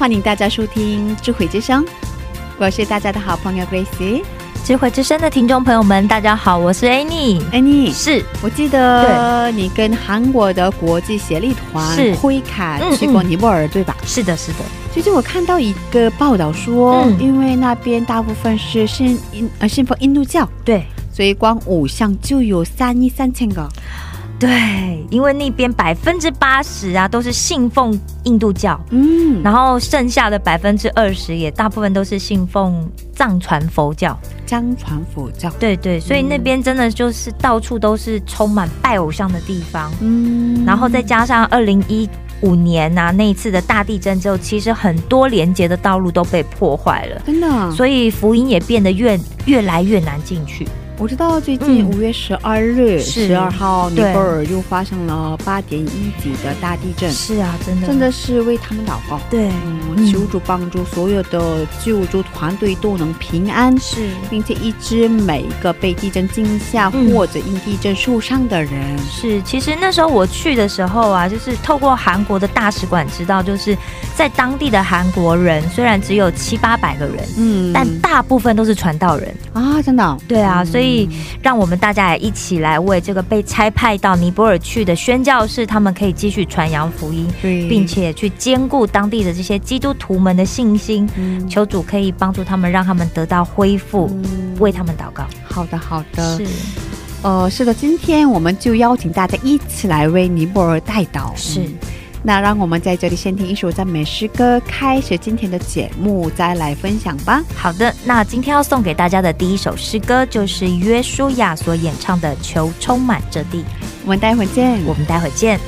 欢迎大家收听智慧之声，我是大家的好朋友 Grace。智慧之声的听众朋友们，大家好，我是 Annie，Annie 是。我记得你跟韩国的国际协力团是。会卡嗯去过尼泊尔，对吧？是的，是的，最近我看到一个报道说，嗯。因为那边大部分是信印呃信奉印度教，对。所以光偶像就有三亿三千个。对，因为那边百分之八十啊都是信奉印度教，嗯，然后剩下的百分之二十也大部分都是信奉藏传佛教。藏传佛教。对对，所以那边真的就是到处都是充满拜偶像的地方。嗯然后再加上二零一五年呐、那一次的大地震之后，其实很多连接的道路都被破坏了，真的，所以福音也变得越越来越难进去。我知道最近嗯。五月十二日、是。十二号，尼泊尔又发生了八点一级的大地震，是啊，真的，真的是为他们祷告。对，嗯，嗯。求主帮助所有的救助团队都能平安，是。并且医治每一个被地震惊吓、嗯。或者因地震受伤的人。是，其实那时候我去的时候啊，就是透过韩国的大使馆知道，就是在当地的韩国人虽然只有七八百个人，嗯。但大部分都是传道人。啊，真的哦，对啊，嗯所以让我们大家也一起来为这个被差派到尼泊尔去的宣教士，他们可以继续传扬福音，并且去兼顾当地的这些基督徒们的信心。嗯求主可以帮助他们，让他们得到恢复，嗯为他们祷告。好的，好的，是呃，是的，今天我们就邀请大家一起来为尼泊尔代祷。是嗯那让我们在这里先听一首赞美诗歌，开始今天的节目，再来分享吧。好的，那今天要送给大家的第一首诗歌，就是约书亚所演唱的《求充满这地》。我们待会儿见。我们待会见。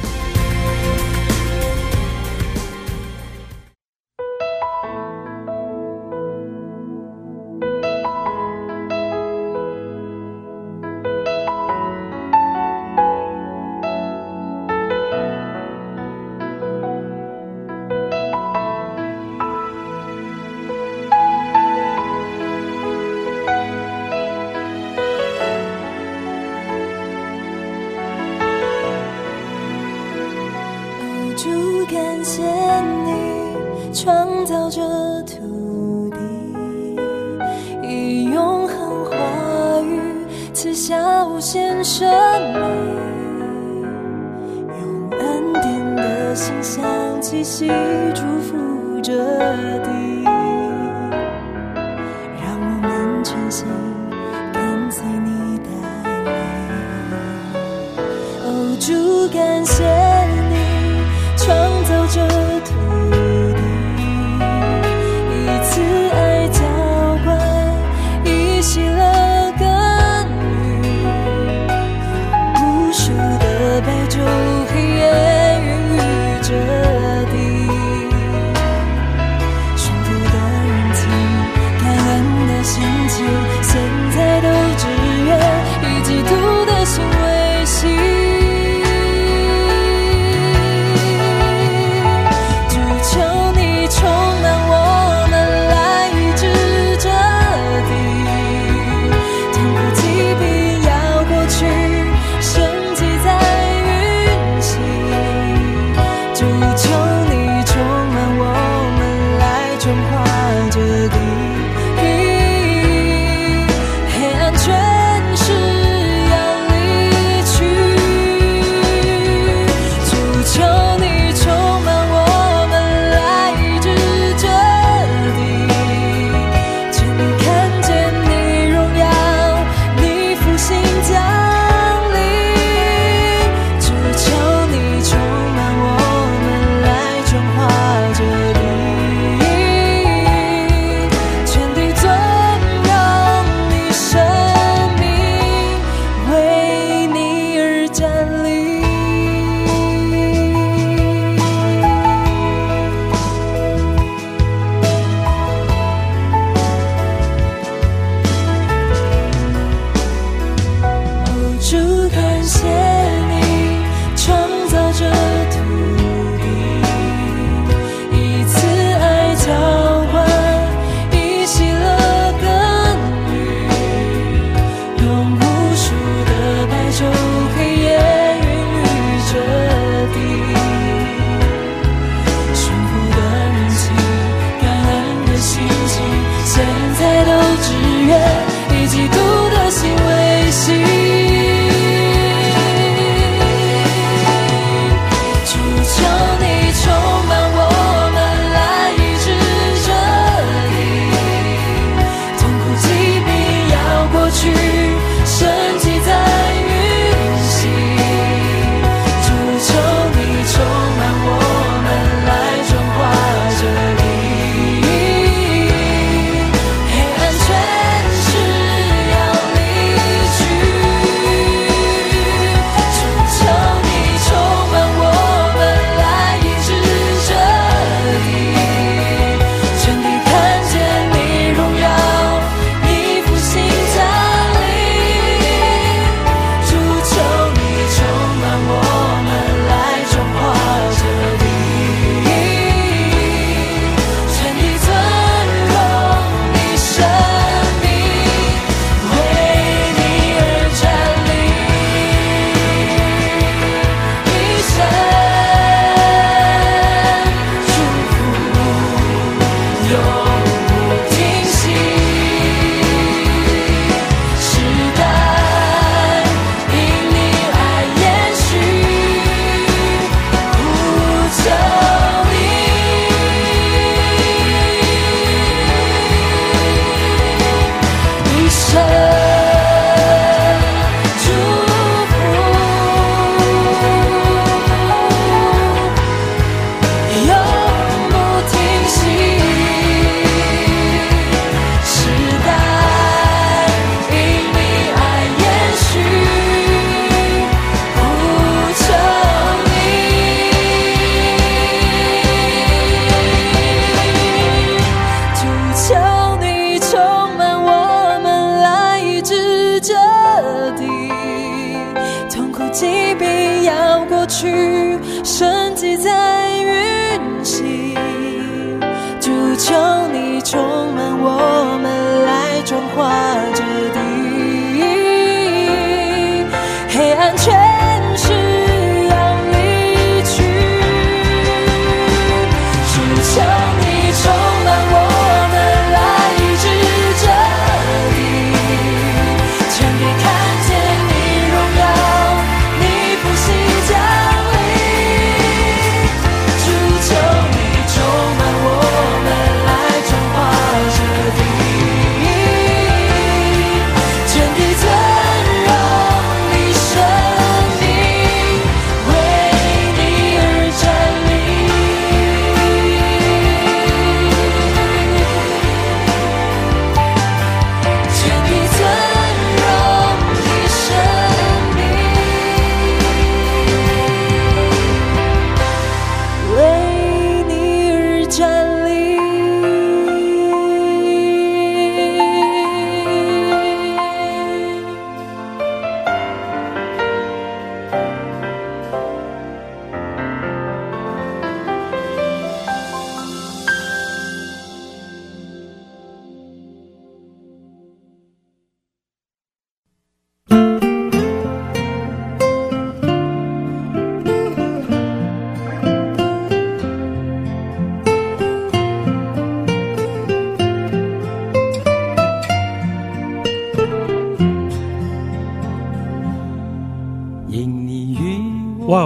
安全。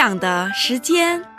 享的时间。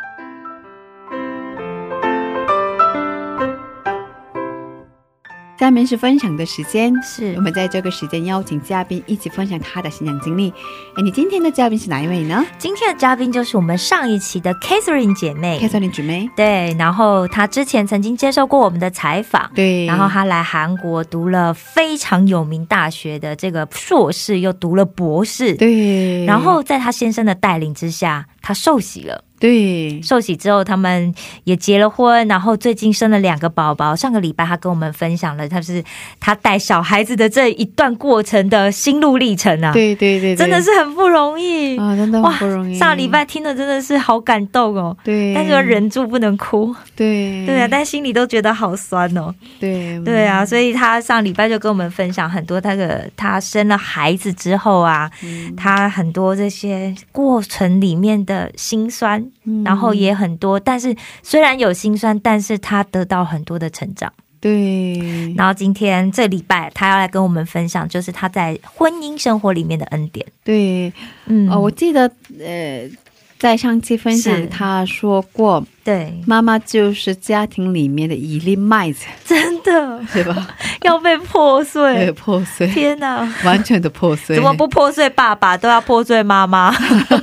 下面是分享的时间，是我们在这个时间邀请嘉宾一起分享他的信仰经历。哎，你今天的嘉宾是哪一位呢？今天的嘉宾就是我们上一期的 Catherine 姐妹，Catherine 姐妹。对，然后她之前曾经接受过我们的采访，对，然后她来韩国读了非常有名大学的这个硕士，又读了博士，对，然后在她先生的带领之下，她受洗了。对，受洗之后，他们也结了婚，然后最近生了两个宝宝。上个礼拜，他跟我们分享了他是他带小孩子的这一段过程的心路历程啊，对对对，对。真的是很不容易。啊，真的很不容易。上礼拜听的真的是好感动哦，对，但是又忍住不能哭，对。对啊，但心里都觉得好酸哦，对对啊，所以他上礼拜就跟我们分享很多他的他生了孩子之后啊，嗯。他很多这些过程里面的辛酸，嗯然后也很多，但是虽然有心酸，但是他得到很多的成长。对，然后今天这礼拜他要来跟我们分享，就是他在婚姻生活里面的恩典。对，嗯哦，我记得呃，在上期分享他说过，对，妈妈就是家庭里面的一粒麦子，真的 对吧？要被破对，碎，破碎，天哪！完全的破碎，怎么不破碎爸爸，都要破碎妈妈？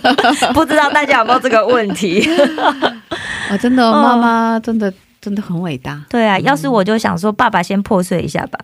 不知道大家有没有这个问题？哦，真的，嗯妈妈真的真的很伟大。对啊，要是我就想说，爸爸先破碎一下吧。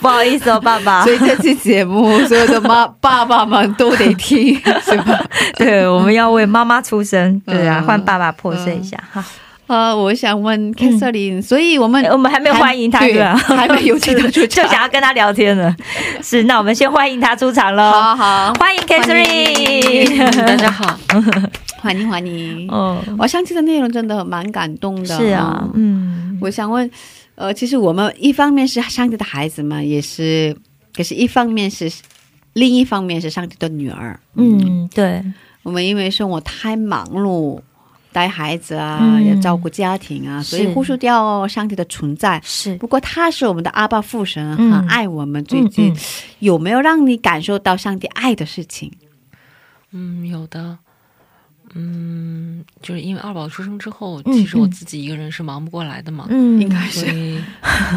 不好意思哦，爸爸所。以这期节目，所有的妈爸爸们都得听，是吧？对，我们要为妈妈出声。对啊，嗯换爸爸破碎一下哈。呃，我想问 k a t h e r i n 所以我们哎我们还没有欢迎他，对对吧？还没有请他 出就，想要跟他聊天呢。是，那我们先欢迎他出场喽。好好，欢迎 Catherine，大家好，欢迎欢迎。哦，我上次的内容真的蛮感动的。是啊，嗯嗯，我想问，呃，其实我们一方面是上帝的孩子嘛，也是，可是一方面是另一方面是上帝的女儿。嗯，对，我们因为生活太忙碌，带孩子啊，嗯要照顾家庭啊，所以忽视掉上帝的存在。是不过他是我们的阿爸父神，嗯很爱我们。最近、有没有让你感受到上帝爱的事情？嗯，有的。嗯，就是因为二宝出生之后，嗯其实我嗯自己一个人是忙不过来的嘛，嗯，应该是，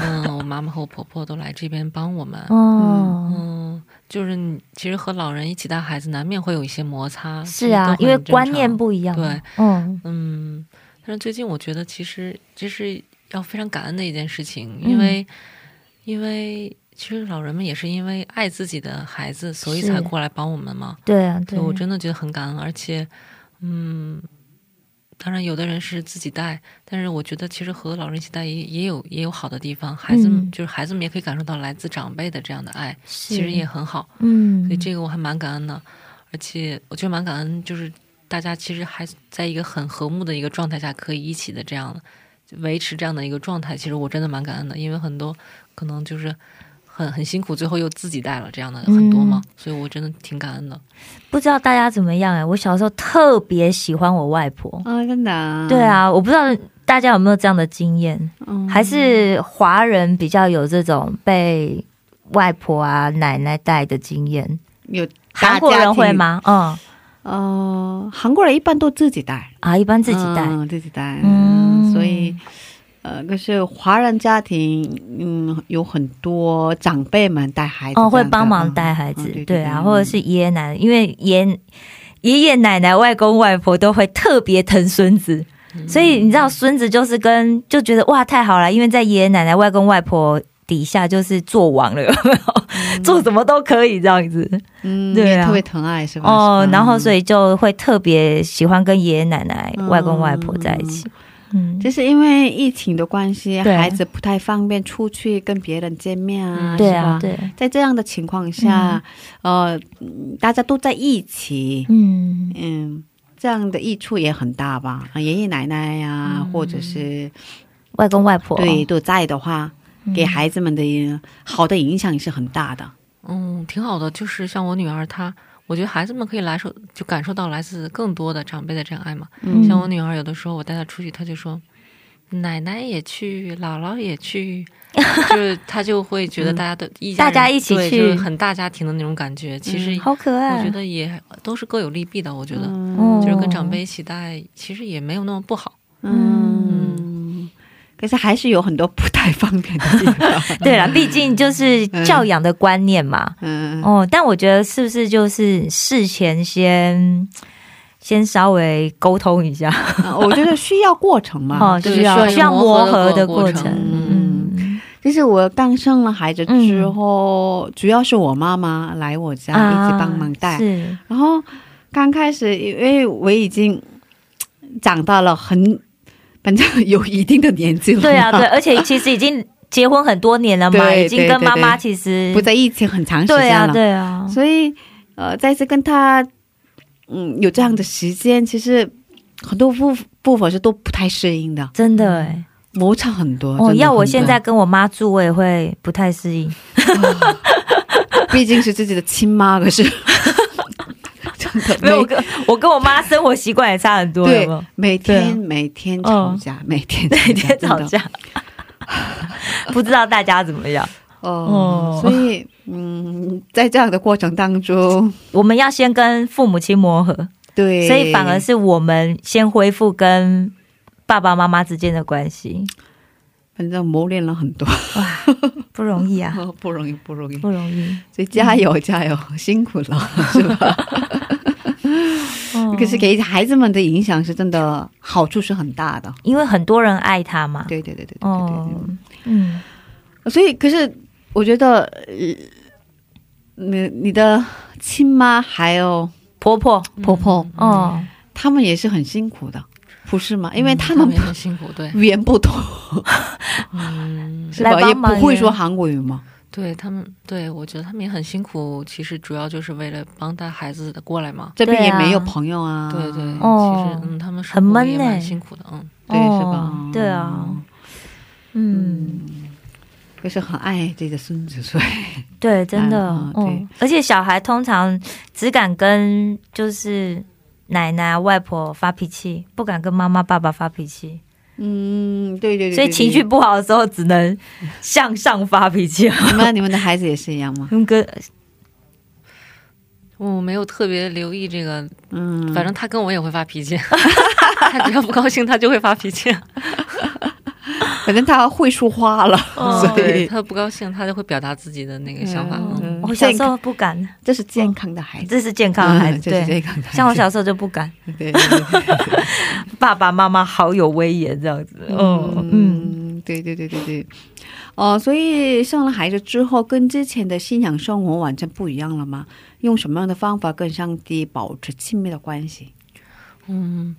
嗯，我妈妈和我婆婆都来这边帮我们。哦，嗯，就是你其实和老人一起带孩子，难免会有一些摩擦。是啊，因为观念不一样，对，嗯嗯，但是最近我觉得，其实这是要非常感恩的一件事情，嗯因为、因为其实老人们也是因为爱自己的孩子，所以才过来帮我们嘛。对啊，对所以，我真的觉得很感恩，而且，嗯，当然有的人是自己带，但是我觉得其实和老人一起带也也有也有好的地方，孩子们、嗯就是孩子们也可以感受到来自长辈的这样的爱，其其实也很好。嗯，所以这个我还蛮感恩的，而且我觉得蛮感恩，就是大家其实还在一个很和睦的一个状态下，可以一起的这样维持这样的一个状态。其实我真的蛮感恩的，因为很多可能就是很很辛苦，最后又自己带了这样的很多嘛，所以我真的挺感恩的。不知道大家怎么样哎、我小时候特别喜欢我外婆，啊，真的、啊对，啊，我不知道大家有没有这样的经验，嗯还是华人比较有这种被外婆啊奶奶带的经验？有韩国人会？吗？嗯呃，韩国人一般都自己带，啊，一般自己带，嗯自己带，嗯嗯，所以。呃，可是华人家庭，嗯，有很多长辈们带孩子，哦，会帮忙带孩子，嗯对对啊，对或者是爷爷奶奶，因为爷爷爷奶奶、外公外婆都会特别疼孙子，所以你知道孙子就是跟就觉得哇太好了，因为在爷爷奶奶、外公外婆底下就是做王了，有没有？做什么都可以这样子嗯，对啊也特别疼爱是吧？哦，然后所以就会特别喜欢跟爷爷奶奶、嗯外公外婆在一起。嗯，就是因为疫情的关系，孩子不太方便出去跟别人见面啊，嗯对是吧啊，？对，在这样的情况下，呃，嗯大家都在一起，嗯，嗯，这样的益处也很大吧？啊爷爷奶奶呀、嗯或者是外公外婆对都在的话，嗯给孩子们的好的影响是很大的。嗯，挺好的。就是像我女儿她，我觉得孩子们可以来受就感受到来自更多的长辈的这样爱嘛。嗯像我女儿有的时候我带她出去，她就说。奶奶也去，姥姥也去，就是她就会觉得大家都一家人大家一起去对就是很大家庭的那种感觉。其实好可爱，我觉得也都是各有利弊的。我觉得、嗯就是跟长辈一起带，其实也没有那么不好。嗯，可是还是有很多不太方便的地方。对了，毕竟就是教养的观念嘛。嗯，哦，但我觉得是不是就是事前先先稍微沟通一下，啊我觉得需要过程嘛。哦，对需要需需要磨合合的的过程。嗯嗯，就是我刚生了孩子之后，主要是我妈妈来我家一起帮忙带。啊是，然后刚开始，因为我已经长大了很，反正有一定的年纪了，对啊，对，而且其实已经结婚很多年了嘛，对已经跟妈妈其实不在一起很长时间了，对啊，所以呃，再次跟他嗯有这样的时间，其实很多部部分是都不太适应的，真的哎。摩擦很多。要我现在跟我妈住，我也会不太适应。毕竟是自己的亲妈，可是 没有，我跟我跟我妈生活习惯也差很多，有对？每天每天吵架，每天 每天吵架，不知道大家怎么样？哦哦，所以嗯，在这样的过程当中，我们要先跟父母亲磨合，对，所以反而是我们先恢复跟爸爸妈妈之间的关系，反正磨练了很多，不容易啊，哦不容易，不容易，不容易。所以加油加油，辛苦了，是吧？哦可是给孩子们的影响是真的好处是很大的，因为很多人爱他嘛，对对对对对对哦对，嗯，所以，可是我觉得，呃，你你的亲妈还有婆婆，婆婆，哦，他们也是很辛苦的，不是吗？因为嗯他们也很辛苦，对，语言不通，嗯，是吧？也不会说韩国语嘛。对他们，对我觉得他们也很辛苦。其实主要就是为了帮带孩子的过来嘛。这边也没有朋友啊，对对，哦。其实嗯，他们很闷呢蛮辛苦的，嗯。对是吧？哦？对啊，嗯，就是很爱自己的孙子，所以。对，真的，对，而且小孩通常只敢跟就是奶奶、外婆发脾气，不敢跟妈妈、爸爸发脾气，嗯，对对对所以情绪不好的时候只能向上发脾气。你们你们的孩子也是一样吗？跟哥，我没有特别留意这个，嗯，反正他跟我也会发脾气，他只要不高兴，他就会发脾气。反正他会说话了，哦所对以他不高兴，他就会表达自己的那个想法。嗯嗯我小时候不敢，这是健康的孩子，这是健康的孩子，嗯这是对。健康的孩子。像我小时候就不敢，对对对对 爸爸妈妈好有威严这样子。嗯嗯，嗯，对对对对对，哦，所以生了孩子之后，跟之前的信仰生活完全不一样了吗？用什么样的方法跟上帝保持亲密的关系？嗯，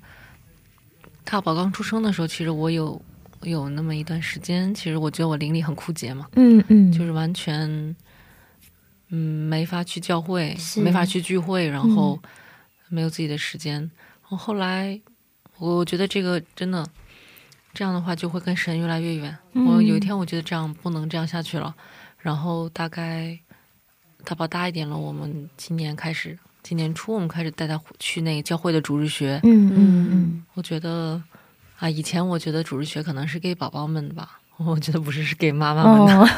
大宝刚出生的时候，其实我有有那么一段时间，其实我觉得我灵力很枯竭嘛，嗯嗯，就是完全嗯没法去教会，没法去聚会，然后没有自己的时间。然后后来我觉得这个真的这样的话就会跟神越来越远。嗯我有一天我觉得这样不能这样下去了，然后大概他宝大一点了，我们今年开始。今年初，我们开始带他去那个教会的主日学。嗯嗯嗯，我觉得啊，以前我觉得主日学可能是给宝宝们的吧，我觉得不是，是给妈妈们的。哦，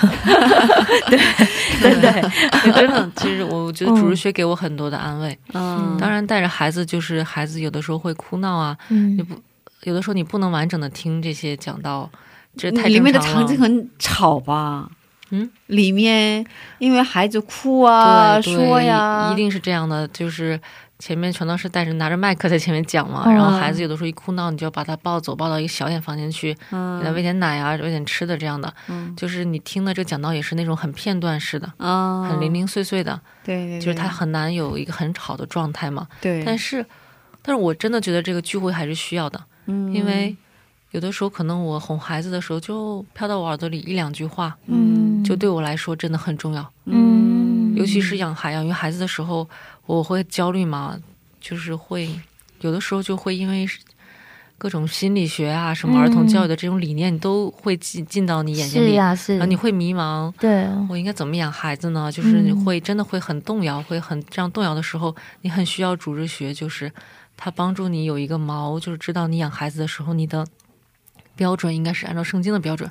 对 对对，真的，其实我觉得主日学给我很多的安慰。嗯当然，带着孩子，就是孩子有的时候会哭闹啊，嗯你不有的时候你不能完整的听这些讲到，这太里面的场景很吵吧？嗯，里面因为孩子哭啊、说呀，一定是这样的，就是前面全都是带着拿着麦克在前面讲嘛，嗯。然后孩子有的时候一哭闹，你就要把他抱走，抱到一个小点房间去，给他嗯喂点奶啊，喂点吃的这样的。嗯。就是你听的这个讲道也是那种很片段式的，啊，很零零碎碎的，对对，就是他很难有一个很好的状态嘛。对，但是，但是我真的觉得这个聚会还是需要的，嗯。因为有的时候可能我哄孩子的时候就飘到我耳朵里一两句话，嗯。就对我来说真的很重要。嗯。尤其是养孩养育孩子的时候，我会焦虑嘛，就是会有的时候就会因为各种心理学啊、什么儿童教育的这种理念，你都会进进到你眼睛里，是啊是然后，你会迷茫。对，我应该怎么养孩子呢？就是你嗯会真的会很动摇，会很这样动摇的时候，你很需要主日学，就是它帮助你有一个锚，就是知道你养孩子的时候，你的标准应该是按照圣经的标准，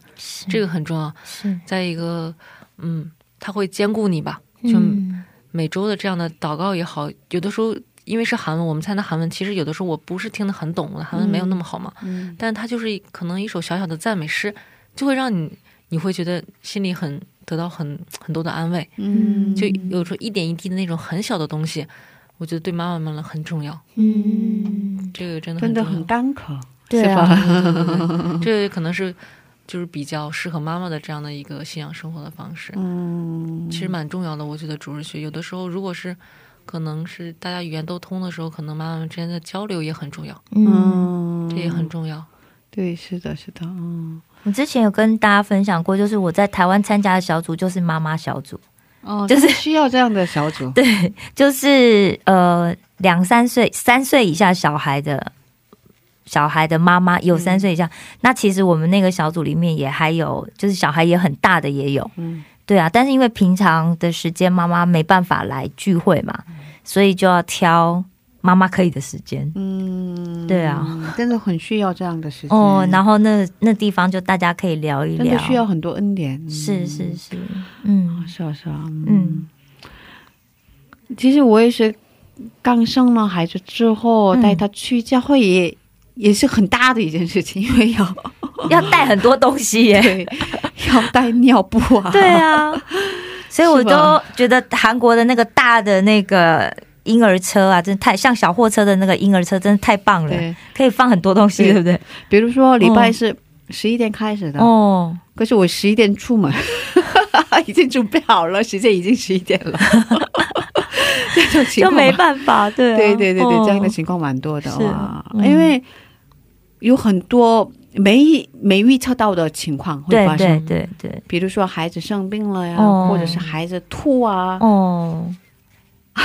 这个很重要。是再一个，嗯，他会兼顾你吧，就嗯每周的这样的祷告也好，有的时候因为是韩文，我们参加韩文，其实有的时候我不是听得很懂，我的韩文没有那么好嘛，嗯但它就是可能一首小小的赞美诗，就会让你你会觉得心里很得到很很多的安慰，嗯，就有时候一点一滴的那种很小的东西，我觉得对妈妈们了很重要，嗯，这个真的真的很重要。很干渴，对吧？啊，这可能是就是比较适合妈妈的这样的一个信仰生活的方式。嗯，其实蛮重要的。我觉得主日学有的时候，如果是可能是大家语言都通的时候，可能妈妈们之间的交流也很重要，嗯，嗯，这也很重要。对，是的，是的，嗯，我之前有跟大家分享过，就是我在台湾参加的小组就是妈妈小组，哦，就是需要这样的小组，对，就是呃两三岁、三岁以下小孩的。小孩的妈妈有三岁以下，那其实我们那个小组里面也还有，就是小孩也很大的也有，嗯。对啊。但是因为平常的时间妈妈没办法来聚会嘛，所以就要挑妈妈可以的时间。嗯，对啊，真的很需要这样的时间。哦。然后那那地方就大家可以聊一聊，真的需要很多恩典，是是是，嗯。是啊是啊，嗯。其实我也是刚生了孩子之后嗯。带他去教会也。也是很大的一件事情，因为要 要带很多东西耶，对要带尿布啊，对啊，所以我都觉得韩国的那个大的那个婴儿车啊，真的太像小货车的那个婴儿车，真的太棒了，可以放很多东西，对。对不对？比如说礼拜是十一点开始的，哦，可是我十一点出门，已经准备好了，时间已经十一点了，这种情况就没办法，对啊。对对对对，哦。这样的情况蛮多的是哇，嗯。因为有很多没没预测到的情况会发生，对对对，比如说孩子生病了呀，哦。或者是孩子吐啊，哦。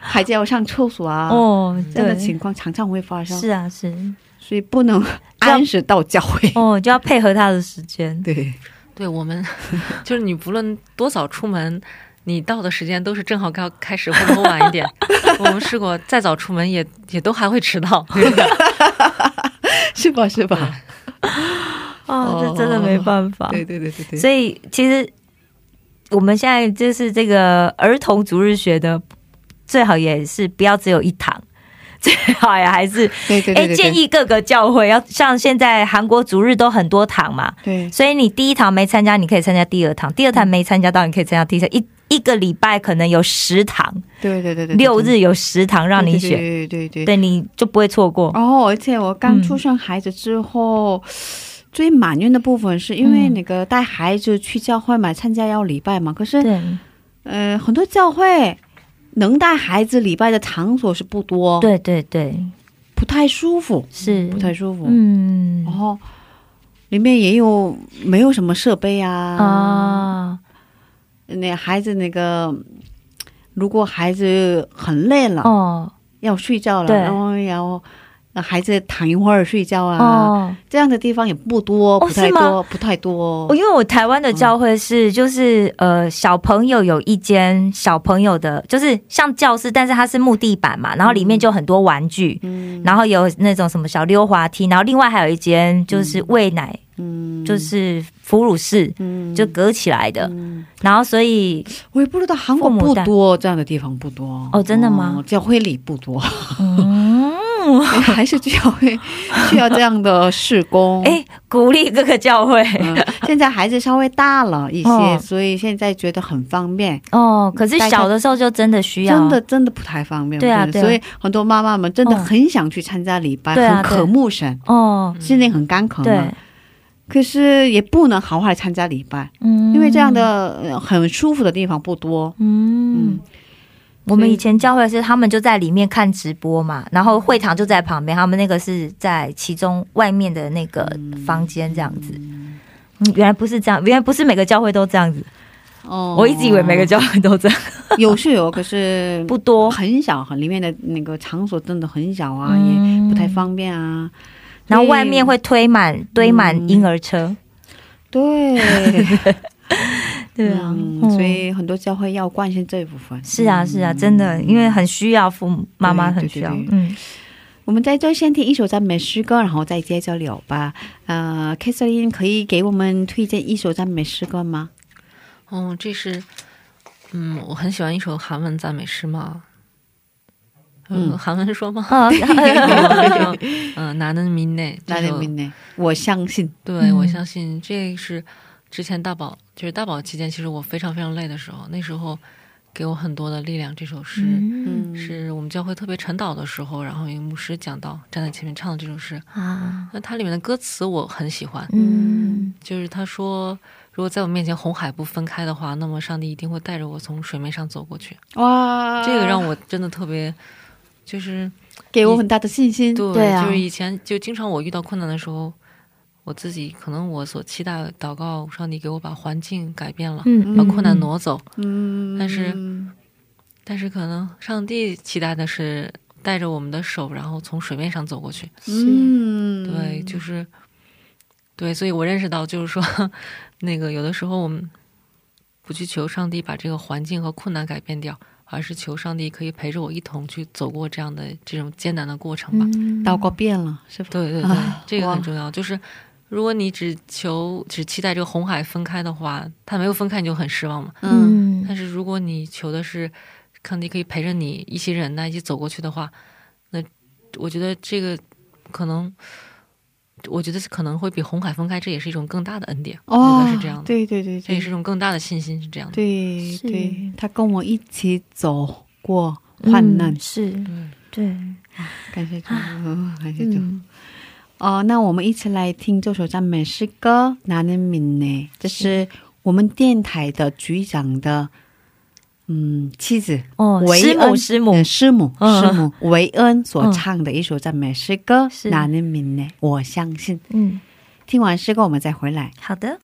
孩子要上厕所啊，哦，这样的，情况常常会发生。是啊是，所以不能按时到教会。哦，就要配合他的时间。对，对我们 就是你不论多早出门，你到的时间都是正好该开始或者晚一点。我们试过再早出门也也都还会迟到。是吧？是吧？哦，这真的没办法。对对对对对。所以其实我们现在就是这个儿童逐日学的，最好也是不要只有一堂，最好呀还是哎建议各个教会要像现在韩国逐日都很多堂嘛，对所以你第一堂没参加，你可以参加第二堂；第二堂没参加到，你可以参加第三。一一个礼拜可能有十堂，对对对对，六日有十堂让你选，对对对你就不会错过。哦，而且我刚出生孩子之后。最埋怨的部分是因为那个带孩子去教会嘛，参加要礼拜嘛，可是，对，呃，很多教会能带孩子礼拜的场所是不多，，对对对，不太舒服，是不太舒服。嗯然后里面也有没有什么设备啊？啊，那孩子那个，如果孩子很累了，哦。要睡觉了，对。然后要让孩子躺一会儿睡觉啊，哦。这样的地方也不多，哦不太多，不太多。哦，。因为我台湾的教会是，就是呃，小朋友有一间小朋友的，就是像教室，但是它是木地板嘛，然后里面就很多玩具，嗯。然后有那种什么小溜滑梯，然后另外还有一间就是喂奶，嗯，就是哺乳室，嗯。就隔起来的，嗯。然后所以我也不知道韩国不多这样的地方不多。哦真的吗？哦教会里不多，嗯，还是教会 需要这样的施工。哎，鼓励各个教会。嗯，现在孩子稍微大了一些，哦。所以现在觉得很方便。哦，可是小的时候就真的需要，真的真的不太方便，对啊对啊。所以很多妈妈们真的嗯很想去参加礼拜，很渴慕神，哦，心里很干渴对。嘛。，可是也不能好好地参加礼拜，嗯。因为这样的呃很舒服的地方不多。嗯，我们以前教会是他们就在里面看直播嘛，然后会堂就在旁边，他们那个是在其中外面的那个房间这样子。嗯，原来不是这样，原来不是每个教会都这样子。哦。我一直以为每个教会都这样，有是有，可是 不多，很小，很里面的那个场所真的很小啊，嗯。也不太方便啊。然后外面会推满堆满婴儿车。对，对啊，嗯嗯所以很多教会要关心这一部分。是啊是啊，真的，因为很需要父母妈妈很需要对对，对嗯。我们在这先听一首赞美诗歌，然后再接着聊吧。呃 k a t h e r i n 可以给我们推荐一首赞美诗歌吗？哦，这是，嗯，我很喜欢一首韩文赞美诗嘛。嗯嗯，韩文说吗？啊，嗯，나는믿네。 那里面呢？我相信。对，嗯我相信这是之前大宝就是大宝期间，其实我非常非常累的时候，那时候给我很多的力量。这首诗、嗯是我们教会特别晨祷的时候，然后一个牧师讲到，站在前面唱的这首诗。啊，那它里面的歌词我很喜欢，嗯就是他说，如果在我面前红海不分开的话，那么上帝一定会带着我从水面上走过去。哇，这个让我真的特别， 就是给我很大的信心。对，对啊就是以前就经常我遇到困难的时候，我自己可能我所期待祷告，上帝给我把环境改变了，嗯把困难挪走，嗯，但是但是可能上帝期待的是带着我们的手，然后从水面上走过去。嗯，对，就是对，所以我认识到，就是说，那个有的时候我们不去求上帝把这个环境和困难改变掉，而是求上帝可以陪着我一同去走过这样的这种艰难的过程吧。嗯祷告变了，是吧？对对对，啊这个很重要。就是如果你只求只期待这个红海分开的话，它没有分开你就很失望嘛。嗯，但是如果你求的是上帝可以陪着你一起忍耐，一起走过去的话，那我觉得这个可能。我觉得可能会比红海分开，这也是一种更大的恩典。我觉哦得是这样的，对对对，对这也是一种更大的信心，是这样的。对是对，他跟我一起走过患难嗯，是对，对，感谢主，嗯感谢主。嗯哦，那我们一起来听这首赞美诗歌《나는믿네》，这是我们电台的局长的 嗯，妻子哦，师恩师母，师母师母维恩所唱的一首赞美诗歌，是哪的名呢？我相信，嗯，听完诗歌我们再回来。好的。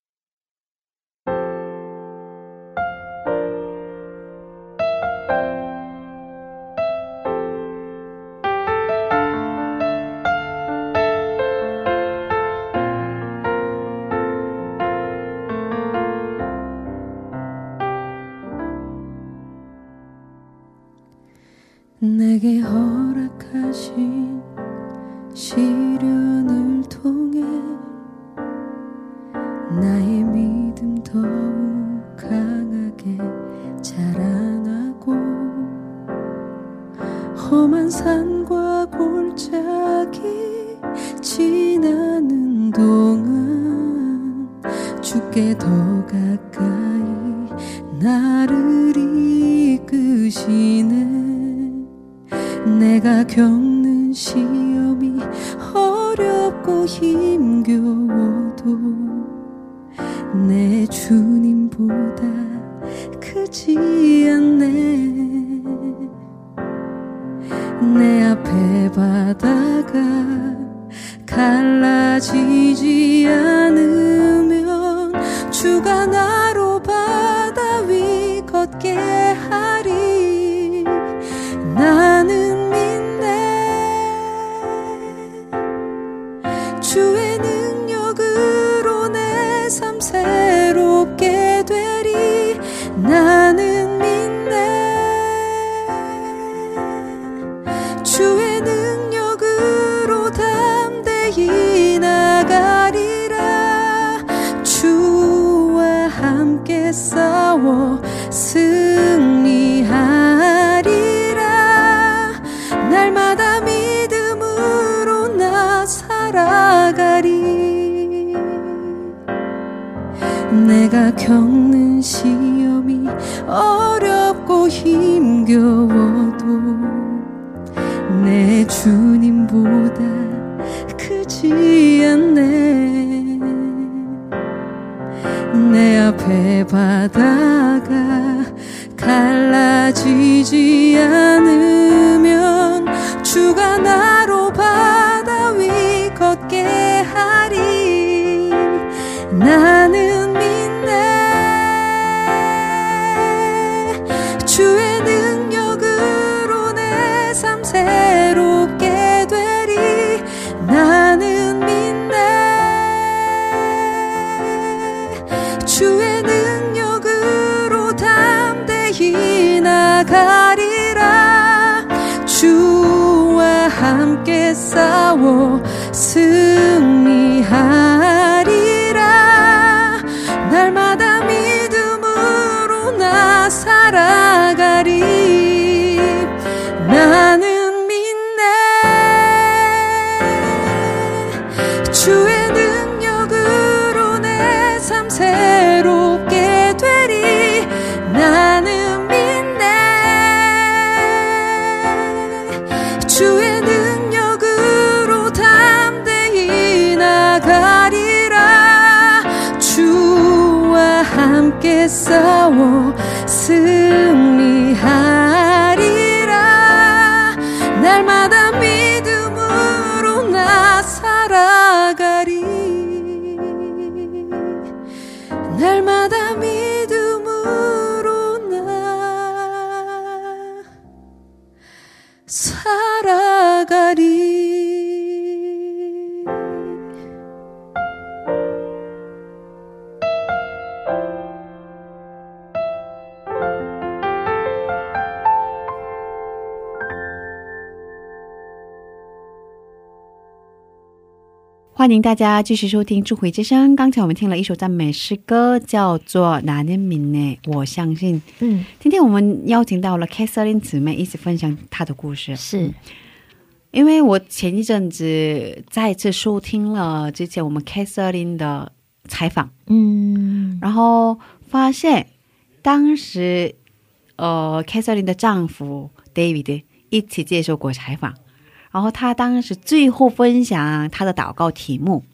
않으면 주가 나로 바다 위 걷게 겪는 시험이 어렵고 힘겨워도 내 주님보다 크지 않네. 내 앞에 바다 欢迎大家继续收听智慧之声。刚才我们听了一首赞美诗歌叫做娜娜米内我相信。嗯。今天我们邀请到了凯瑟琳姊妹一起分享她的故事。是。因为我前一阵子再次收听了之前我们凯瑟琳的采访。嗯。然后发现当时呃凯瑟琳的丈夫 david 一起接受过采访。然后他当时最后分享他的祷告题目。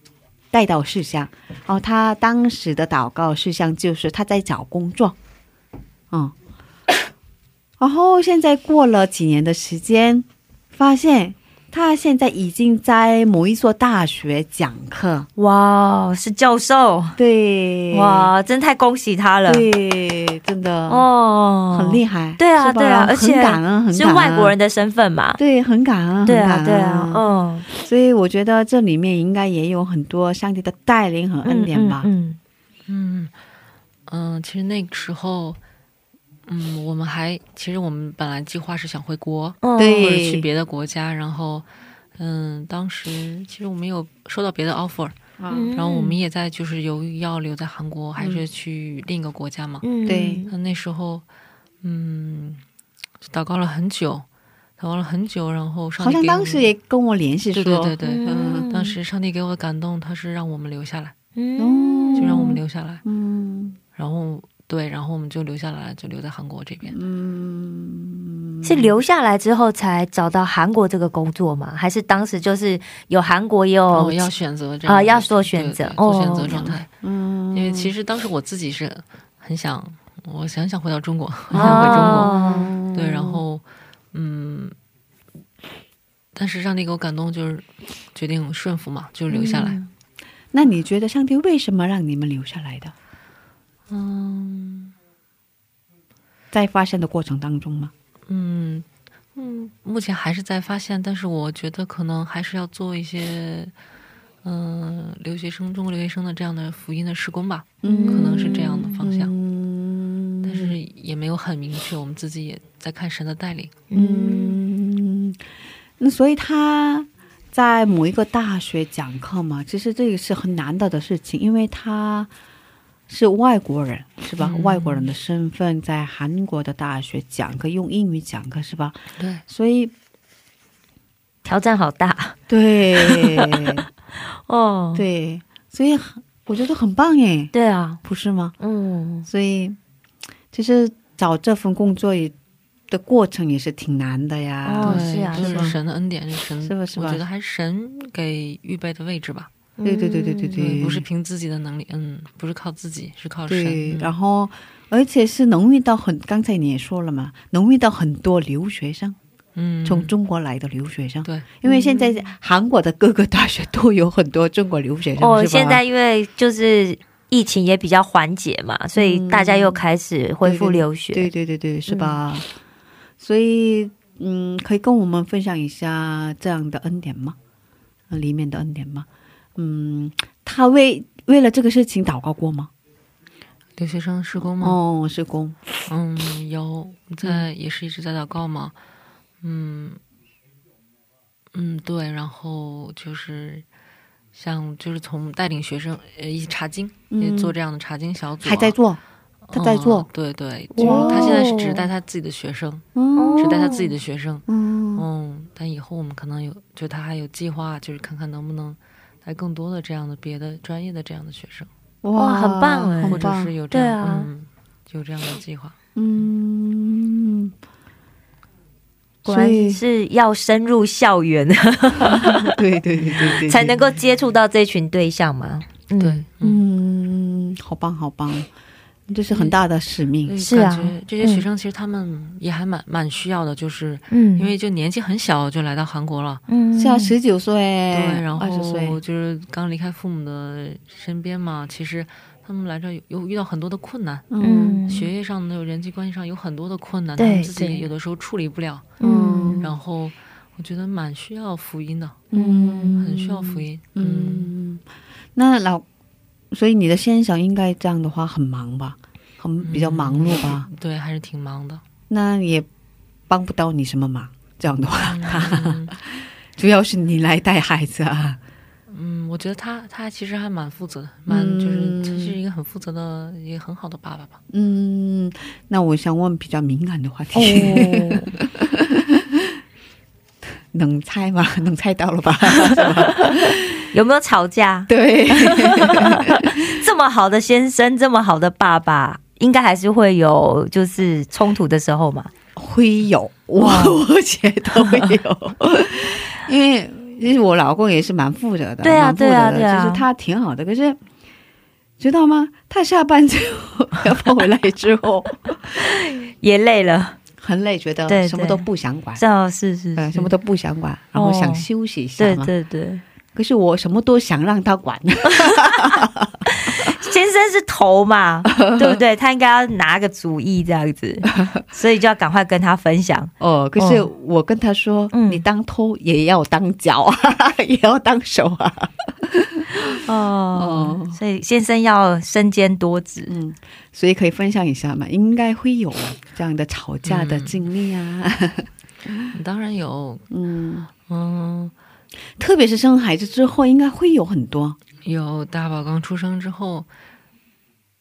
带到事项，然后他当时的祷告事项就是他在找工作，嗯，然后现在过了几年的时间，发现他现在已经在某一所大学讲课，哇，是教授，对，，哇，真太恭喜他了，对，真的。哦，很厉害，对啊，对啊，而且很感恩，很是感恩。外国人，的身份嘛，对，很感恩，对啊，对啊，嗯，所以我觉得这里面应该也有很多上帝的带领和恩典吧，嗯嗯。嗯，其实那个时候，嗯，我们还其实我们本来计划是想回国，或者去别的国家，然后嗯，当时其实我们有收到别的 offer，嗯，然后我们也在就是犹豫要留在韩国还是去另一个国家嘛。嗯，对。那那时候，嗯，祷告了很久，祷告了很久，然后上好像当时也跟我联系说，对对对对，嗯。当时，上帝给我的感动，他是让我们留下来，嗯，就让我们留下来，嗯。然后对，然后我们就留下来，就留在韩国这边。嗯，是留下来之后才找到韩国这个工作吗？还是当时就是有韩国也有哦，要选择这样的啊要做选择对对做选哦择状态。嗯，因为其实当时我自己是很想，我想想回到中国，很想 回中国。哦对，然后嗯，但是上帝给我感动，就是决定顺服嘛，就留下来。嗯那你觉得上帝为什么让你们留下来的？嗯在发现的过程当中吗？嗯嗯，目前还是在发现，但是我觉得可能还是要做一些。嗯，留学生、中国留学生的这样的福音的施工吧，嗯可能是这样的方向，嗯但是也没有很明确，我们自己也在看神的带领。嗯，那所以他在某一个大学讲课嘛，其实这个是很难得的事情，因为他是外国人，是吧？嗯。外国人的身份在韩国的大学讲课，用英语讲课，是吧？对，所以挑战好大。对。哦，对，所以很我觉得很棒耶，对啊，不是吗？嗯。所以其实找这份工作也的过程也是挺难的呀。是啊就是神的恩典，是神，是吧是吧？我觉得还是神给预备的位置吧，对对对对对对不是凭自己的能力，嗯，不是靠自己，是靠神。对，嗯然后而且是能遇到很，刚才你也说了嘛，能遇到很多留学生，嗯，从中国来的留学生，对，因为现在韩国的各个大学都有很多中国留学生，哦，是吧现在因为就是疫情也比较缓解嘛，所以大家又开始恢复留学。对对对对，是吧？所以嗯，可以跟我们分享一下这样的恩典吗？呃里面的恩典吗？嗯，他为为了这个事情祷告过吗？留学生施工吗？哦，施工，嗯，有。在也是一直在祷告嘛，嗯嗯，对，然后就是像就是从带领学生呃一起查经，也做这样的查经小组啊、还在做，他在做？嗯，对对，就是他现在是只带他自己的学生，嗯只带他自己的学生，嗯。嗯，但以后我们可能有，就他还有计划，就是看看能不能带更多的这样的别的专业的这样的学生，哇很棒哎或者是有这样，啊嗯，有这样的计划。嗯，果然所以是要深入校园。对对对对对，才能够接触到这群对象嘛。嗯。对，嗯，嗯，好棒好棒，这是很大的使命。是啊感觉这些学生其实他们也还蛮蛮需要的，就是嗯。因为就年纪很小就来到韩国了，嗯。是啊，十九岁，对，然后，就是刚离开父母的身边嘛，其实他们来这有有遇到很多的困难，嗯。学业上的、人际关系上有很多的困难，他们自己有的时候处理不了，嗯。然后我觉得蛮需要福音的，嗯。很需要福音，嗯，嗯，那老，所以你的先生应该这样的话很忙吧，很比较忙碌吧？对，还是挺忙的，那也帮不到你什么忙。这样的话，嗯 主要是你来带孩子啊。嗯，我觉得他他其实还蛮负责的，蛮就是他是一个很负责的，一个很好的爸爸吧。嗯，那我想问比较敏感的话题，哦，能猜吗？能猜到了吧？有没有吵架？对，这么好的先生，这么好的爸爸，应该还是会有就是冲突的时候嘛。会有，我我觉得会有，因为其实我老公也是蛮负责的，对啊对啊对啊就是他挺好的，可是知道吗？他下班之后，要放回来之后也累了，很累，觉得对对。什么都不想管，这样是是。什么都不想管，然后想休息一下对嘛。对对，可是我什么都想让他管，先生是头嘛，对不对？他应该要拿个主意这样子，所以就要赶快跟他分享。哦，可是哦我跟他说，嗯你当头也要当脚啊，也要当手啊。哦，所以先生要身兼多职。嗯，所以可以分享一下嘛，应该会有这样的吵架的经历啊。当然有，嗯，嗯，特别是生孩子之后，应该会有很多。有大宝刚出生之后，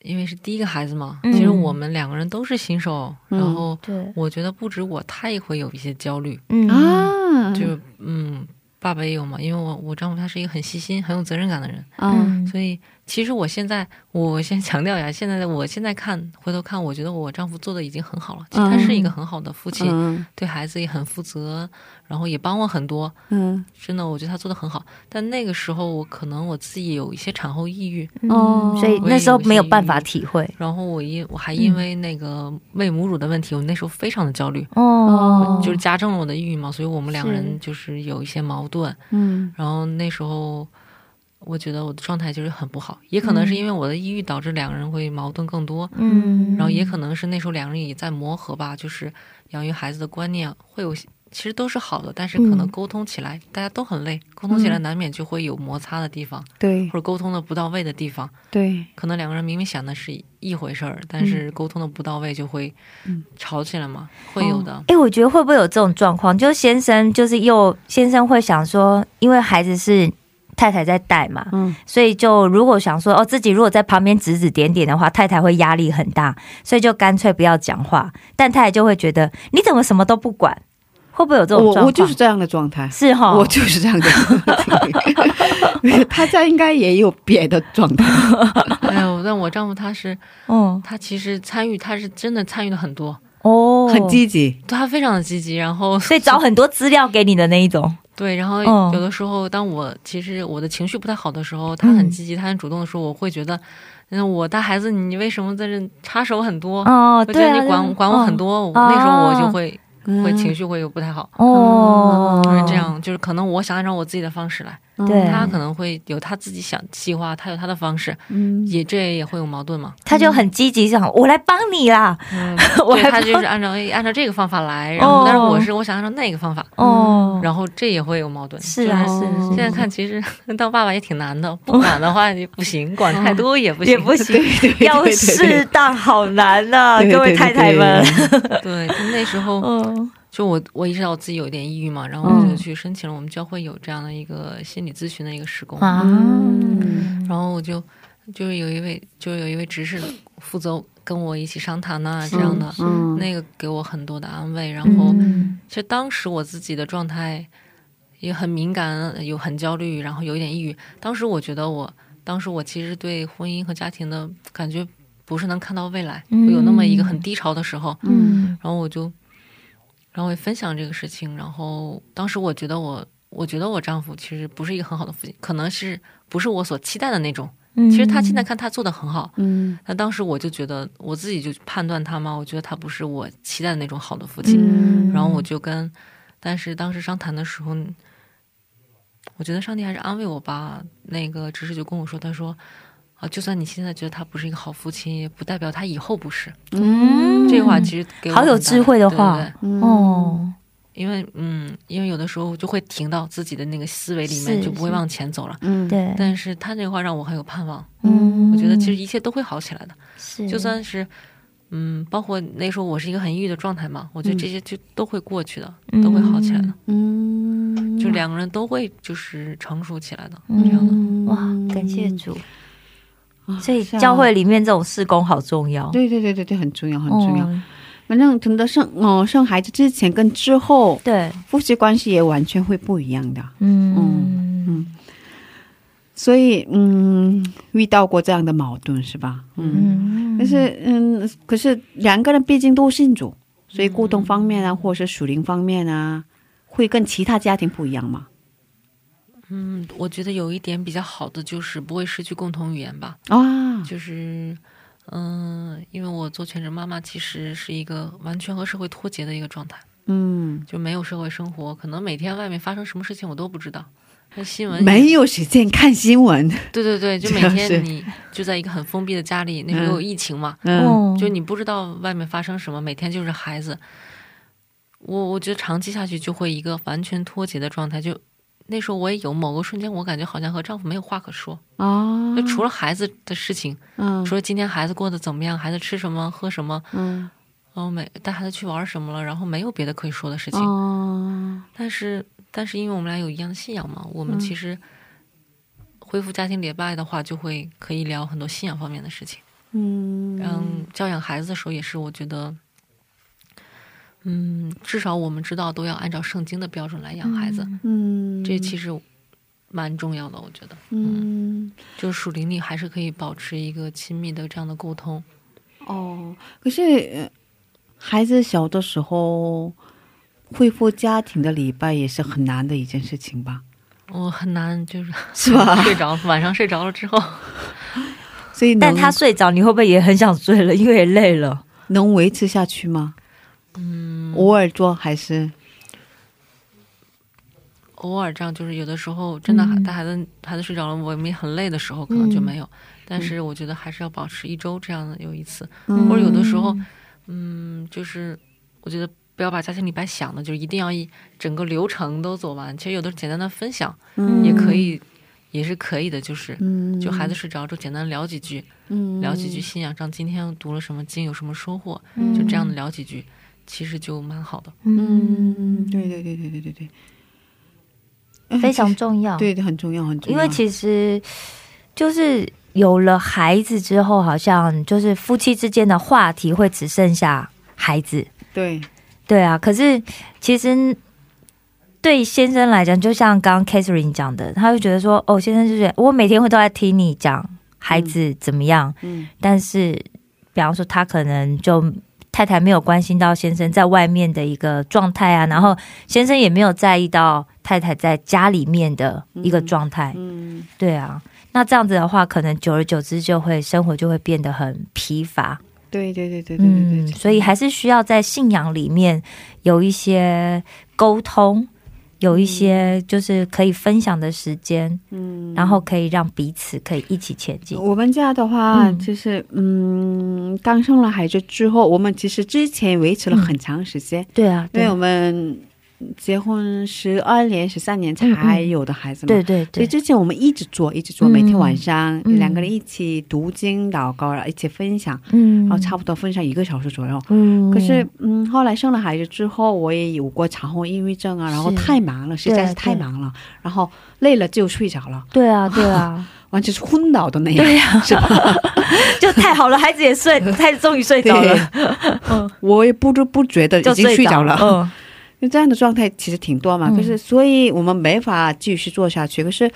因为是第一个孩子嘛，嗯。其实我们两个人都是新手，嗯然后对，我觉得不止我，他也会有一些焦虑，嗯。啊，就嗯，爸爸也有嘛，因为我我丈夫他是一个很细心、很有责任感的人，嗯。所以其实我现在我先强调一下，现在我现在看回头看，我觉得我丈夫做的已经很好了，其实他是一个很好的父亲，嗯。对孩子也很负责，然后也帮我很多，嗯。真的我觉得他做的很好。但那个时候我可能我自己有一些产后抑郁，哦嗯，所以那时候没有办法体会。然后我因我还因为那个喂母乳的问题，我那时候非常的焦虑，哦，就是。加重了我的抑郁嘛，所以我们两个人就是有一些矛盾。嗯。然后那时候我觉得我的状态就是很不好，也可能是因为我的抑郁导致两个人会矛盾更多，嗯，然后也可能是那时候两个人也在磨合吧，就是养育孩子的观念会有。其实都是好的，但是可能嗯沟通起来、大家都很累，沟通起来难免就会有摩擦的地方，对或者沟通的不到位的地方。对可能两个人明明想的是一回事儿，但是沟通的不到位，就会嗯吵起来嘛，会有的。哎、我觉得会不会有这种状况？就是先生，就是又先生会想说，因为孩子是太太在带嘛，嗯所以就如果想说哦，自己如果在旁边指指点点的话，太太会压力很大，所以就干脆不要讲话。但太太就会觉得你怎么什么都不管？会不会有这种状况？我我就是这样的状态。是哈，我就是这样的状态，他家应该也有别的状态。哎呦，但我丈夫他是，嗯他其实参与，他是真的参与了很多，哦，很积极，他非常的积极，然后所以找很多资料给你的那一种。对，然后嗯。有的时候，当我其实我的情绪不太好的时候，他很积极，他很主动的时候，我会觉得，嗯，我带孩子，你为什么在这插手很多？哦，我觉对啊，得你管、管我很。多，我那时候我就会、会情绪会有不太好，哦，就是这样，就是可能我想按照我自己的方式来，对。他可能会有他自己想计划，他有他的方式，嗯，也这也会有矛盾嘛。他就很积极，想我来帮你啦。嗯，他就是按照哎按照这个方法来，然后、哦。但是我是我想按照那个方法，哦，然后这也会有矛盾。是啊，就是现在看，其实 当爸爸也挺难的，不管的话也不行，管太多也不行，也不行。要适当，好难呐，各位太太们。对，就那时候嗯就我我意识到我自己有一点抑郁嘛，然后我就去申请了我们教会有这样的一个心理咨询的一个施工，啊，然后我就就是有一位就是有一位执事负责跟我一起商谈呐、这样的，嗯那个给我很多的安慰，然后。嗯。其实当时我自己的状态也很敏感，有很焦虑，然后有一点抑郁。当时我觉得我，当时我其实对婚姻和家庭的感觉不是能看到未来，嗯我有那么一个很低潮的时候，嗯。然后我就，然后我也分享这个事情。然后当时我觉得我，我觉得我丈夫其实不是一个很好的父亲，可能是不是我所期待的那种。嗯其实他现在看他做的很好，嗯那当时我就觉得我自己就判断他嘛，我觉得他不是我期待的那种好的父亲。嗯然后我就跟，但是当时商谈的时候，我觉得上帝还是安慰我吧。那个执事就跟我说，他说啊，就算你现在觉得他不是一个好父亲，也不代表他以后不是。嗯这话其实给我好有智慧的话。对对对。嗯哦，因为嗯，因为有的时候就会停到自己的那个思维里面，就不会往前走了。嗯，对，但是他这话让我很有盼望，嗯。我觉得其实一切都会好起来的，是。就算是。嗯，包括那时候我是一个很抑郁的状态嘛，我觉得这些就都会过去的，都会好起来的。嗯，就两个人都会就是成熟起来的，嗯。这样的。哇，感谢主。啊所以教会里面这种事工好重要，对对对对对，很重要很重要。哦反正等到生哦生孩子之前跟之后，对，夫妻关系也完全会不一样的。嗯。嗯所以嗯，遇到过这样的矛盾是吧？嗯，嗯。但是嗯，可是两个人毕竟都信主，所以沟通方面啊，或者是属灵方面啊，会跟其他家庭不一样嘛？嗯，我觉得有一点比较好的就是不会失去共同语言吧，啊，就是嗯，因为我做全职妈妈，其实是一个完全和社会脱节的一个状态，嗯，就没有社会生活，可能每天外面发生什么事情我都不知道。那新闻没有时间看新闻。对对对，就每天你就在一个很封闭的家里，那时候有疫情嘛，嗯哦就你不知道外面发生什么，每天就是孩子。我我觉得长期下去就会一个完全脱节的状态。就那时候我也有某个瞬间，我感觉好像和丈夫没有话可说，啊，就除了孩子的事情，嗯。说今天孩子过得怎么样，孩子吃什么喝什么，嗯。然后没带孩子去玩什么了，然后没有别的可以说的事情。哦。但是但是因为我们俩有一样的信仰嘛，我们嗯。其实恢复家庭礼拜的话，就会可以聊很多信仰方面的事情。嗯。嗯，教养孩子的时候也是，我觉得，嗯，至少我们知道都要按照圣经的标准来养孩子，嗯，这其实蛮重要的，我觉得。嗯就是属灵里还是可以保持一个亲密的这样的沟通。哦，可是呃孩子小的时候恢复家庭的礼拜也是很难的一件事情吧？我很难，就是 是吧睡着晚上睡着了之后，所以但他睡着，你会不会也很想睡了？因为也累了。能维持下去吗？嗯，偶尔做还是？偶尔这样，就是有的时候真的嗯。带孩子孩子睡着了，我们也很累的时候，可能就没有。但是我觉得还是要保持一周这样的有一次，嗯。或者有的时候，嗯，就是我觉得不要把家庭礼拜想的就一定要一整个流程都走完。其实有的简单的分享嗯。也可以，也是可以的，就是。嗯，就孩子睡着之后，简单聊几句，嗯聊几句信仰上今天读了什么经，有什么收获，嗯。就这样的聊几句，其实就蛮好的。嗯，对对对对对对对，嗯 非常重要。对对很重要很重要，因为其实就是有了孩子之后，好像就是夫妻之间的话题会只剩下孩子。对对啊，可是其实对先生来讲，就像刚刚 Catherine 讲的，他会觉得说，哦，先生就是我每天会都在听你讲孩子怎么样，嗯但是比方说他可能就。太太没有关心到先生在外面的一个状态啊，然后先生也没有在意到太太在家里面的一个状态，嗯对啊，那这样子的话，可能久而久之就会生活就会变得很疲乏。对对对对对对对，嗯，所以还是需要在信仰里面有一些沟通，有一些就是可以分享的时间，嗯，然后可以让彼此可以一起前进。我们家的话，嗯。就是嗯，刚生了孩子之后，我们其实之前维持了很长时间，对啊，对因为我们结婚十二年、十三年才有的孩子嘛，对对所以对，之前我们一直做，一直做，嗯每天晚上、嗯两个人一起读经、祷告，然后一起分享，嗯。然后差不多分享一个小时左右。嗯。可是，嗯，后来生了孩子之后，我也有过产后抑郁症啊，然后太忙了，实在是太忙了，然后累了就睡着了，对啊 对啊，完全是昏倒的那样，对啊，是吧？就太好了，孩子也睡，孩子终于睡着了，嗯。我也不知不觉的已经睡着了。嗯就这样的状态其实挺多嘛，嗯可是所以我们没法继续做下去。可是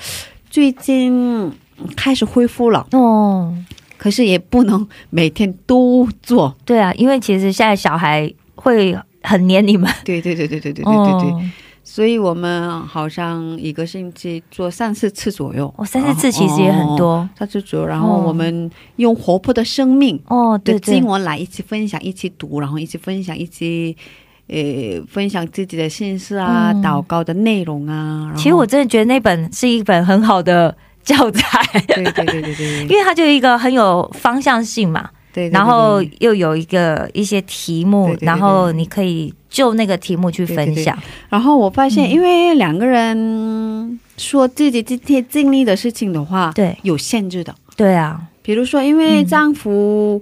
最近开始恢复了，哦，可是也不能每天都做。对啊，因为其实现在小孩会很黏你们，对对对对对对对对对，哦所以我们好像一个星期做三四次左右。哦，三四次其实也很多哦，三次左右。然后我们用活泼的生命哦，对经，文来一起分享，一起读，然后一起分享，一起。呃，分享自己的心事啊，嗯。祷告的内容啊。其实我真的觉得那本是一本很好的教材，对对对对对。因为它就一个很有方向性嘛，对，对然后又有一个一些题目然后你可以就那个题目去分享。然后我发现，嗯。因为两个人说自己今天经历的事情的话，对。有限制的。对啊，比如说，因为嗯。丈夫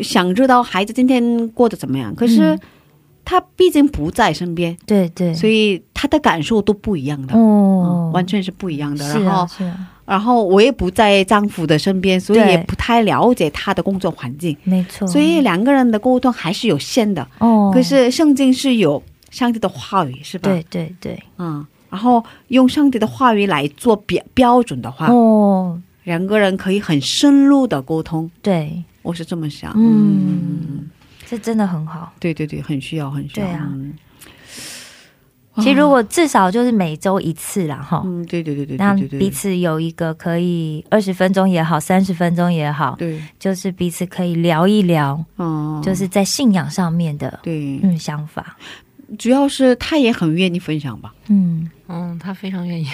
想知道孩子今天过得怎么样，可是嗯他毕竟不在身边，对对，所以他的感受都不一样的。哦嗯，完全是不一样的。是然后啊，是啊，然后我也不在丈夫的身边，所以也不太了解他的工作环境，没错。所以两个人的沟通还是有限的。哦，可是圣经是有上帝的话语，是吧？对对对，嗯，然后用上帝的话语来做标标准的话，哦，两个人可以很深入的沟通。对，我是这么想。嗯这真的很好。对对对，很需要，很需要。对啊。嗯。其实如果至少就是每周一次啦，哈，嗯，对对对对让对对对，彼此有一个可以二十分钟也好，三十分钟也好，对，就是彼此可以聊一聊，嗯，就是在信仰上面的对，嗯想法，主要是他也很愿意分享吧，嗯，嗯，他非常愿意。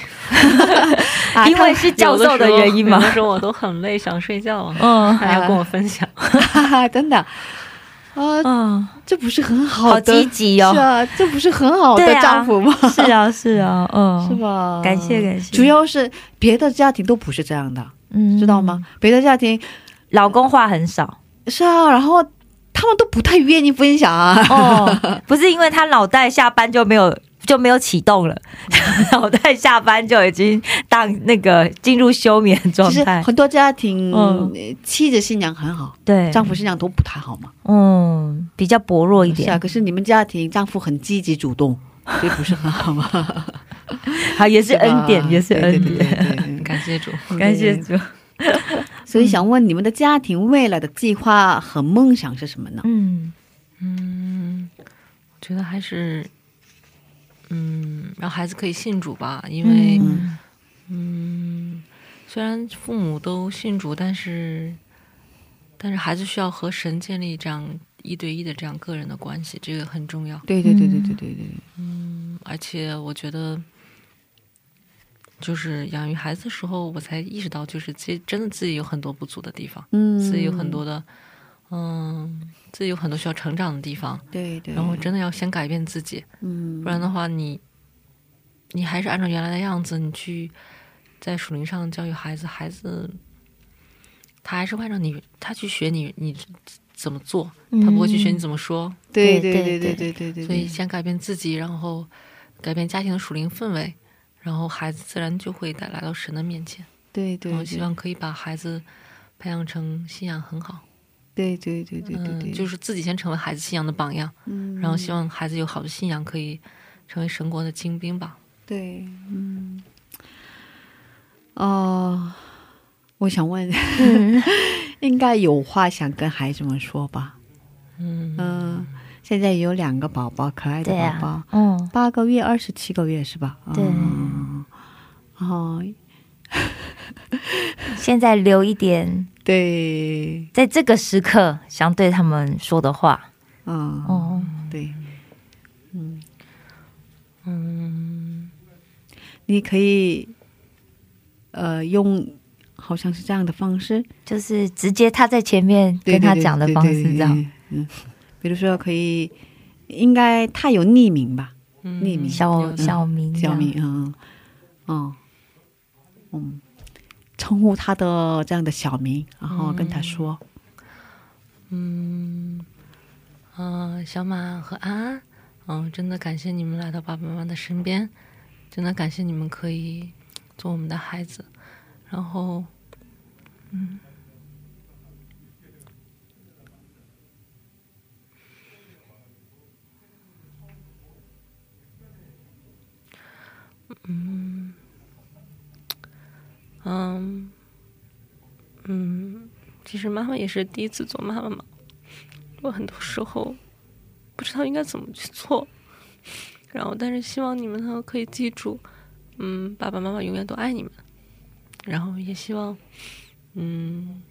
啊因为是教授的原因嘛有的，时候我都很累，想睡觉了，嗯。还要跟我分享。他真的，呃，嗯，这不是很好好的，积极哦是，啊，这不是很好的丈夫吗？是啊是啊，嗯，是？吧？感谢感谢主要是别的家庭都不是这样的，嗯知道吗？？别的家庭老公话很少是啊，然后他们都不太愿意分享啊。哦，不是因为他脑袋下班就没有就没有启动了，脑袋下班就已经当那个进入休眠状其实态。很多家庭，妻子新娘很好，对，丈夫信仰都不太好嘛。嗯比较薄弱一是啊，点，可是你们家庭丈夫很积极主动，所以不是很好吗？好也是恩典，也是对对恩对对典，对感谢主。感谢主。所以想问你们的家庭未来的计划和梦想是什么呢？嗯嗯，我觉得还是，嗯，让孩子可以信主吧，因为，嗯。嗯，虽然父母都信主，但是，但是孩子需要和神建立这样一对一的这样个人的关系，这个很重要。对对对对对对对，嗯，而且我觉得，就是养育孩子的时候，我才意识到，就是自己真的自己有很多不足的地方，嗯，自己有很多的，嗯，自己有很多需要成长的地方，对对，然后真的要先改变自己，嗯，不然的话，你你还是按照原来的样子，你去在属灵上教育孩子，孩子他还是按照你他去学你你怎么做，他不会去学你怎么说，对对对对对对对，所以先改变自己，然后改变家庭的属灵氛围，然后孩子自然就会带来到神的面前，对对，我希望可以把孩子培养成信仰很好。对对对对对对，嗯，就是自己先成为孩子信仰的榜样，嗯，然后希望孩子有好的信仰，可以成为神国的精兵吧。对，嗯，哦，我想问，应该有话想跟孩子们说吧？嗯。嗯，现在有两个宝宝，可爱的宝宝，啊，嗯。八个月、二十七个月是吧？对。嗯哦，现在留一点，对，在这个时刻想对他们说的话。嗯，哦，对，嗯，嗯。你可以，呃，用好像是这样的方式，就是直接他在前面对跟他讲的方式，这样。，嗯，比如说可以，应该他有匿名吧？嗯匿名小小明，小明，嗯，哦，嗯，称呼他的这样的小名，然后跟他说，嗯，嗯、小马和安安，嗯、真的感谢你们来到爸爸妈妈的身边，真的感谢你们可以做我们的孩子，然后，嗯，嗯，嗯，嗯，其实妈妈也是第一次做妈妈嘛，我很多时候不知道应该怎么去做，然后但是希望你们呢可以记住，嗯，爸爸妈妈永远都爱你们，然后也希望，嗯，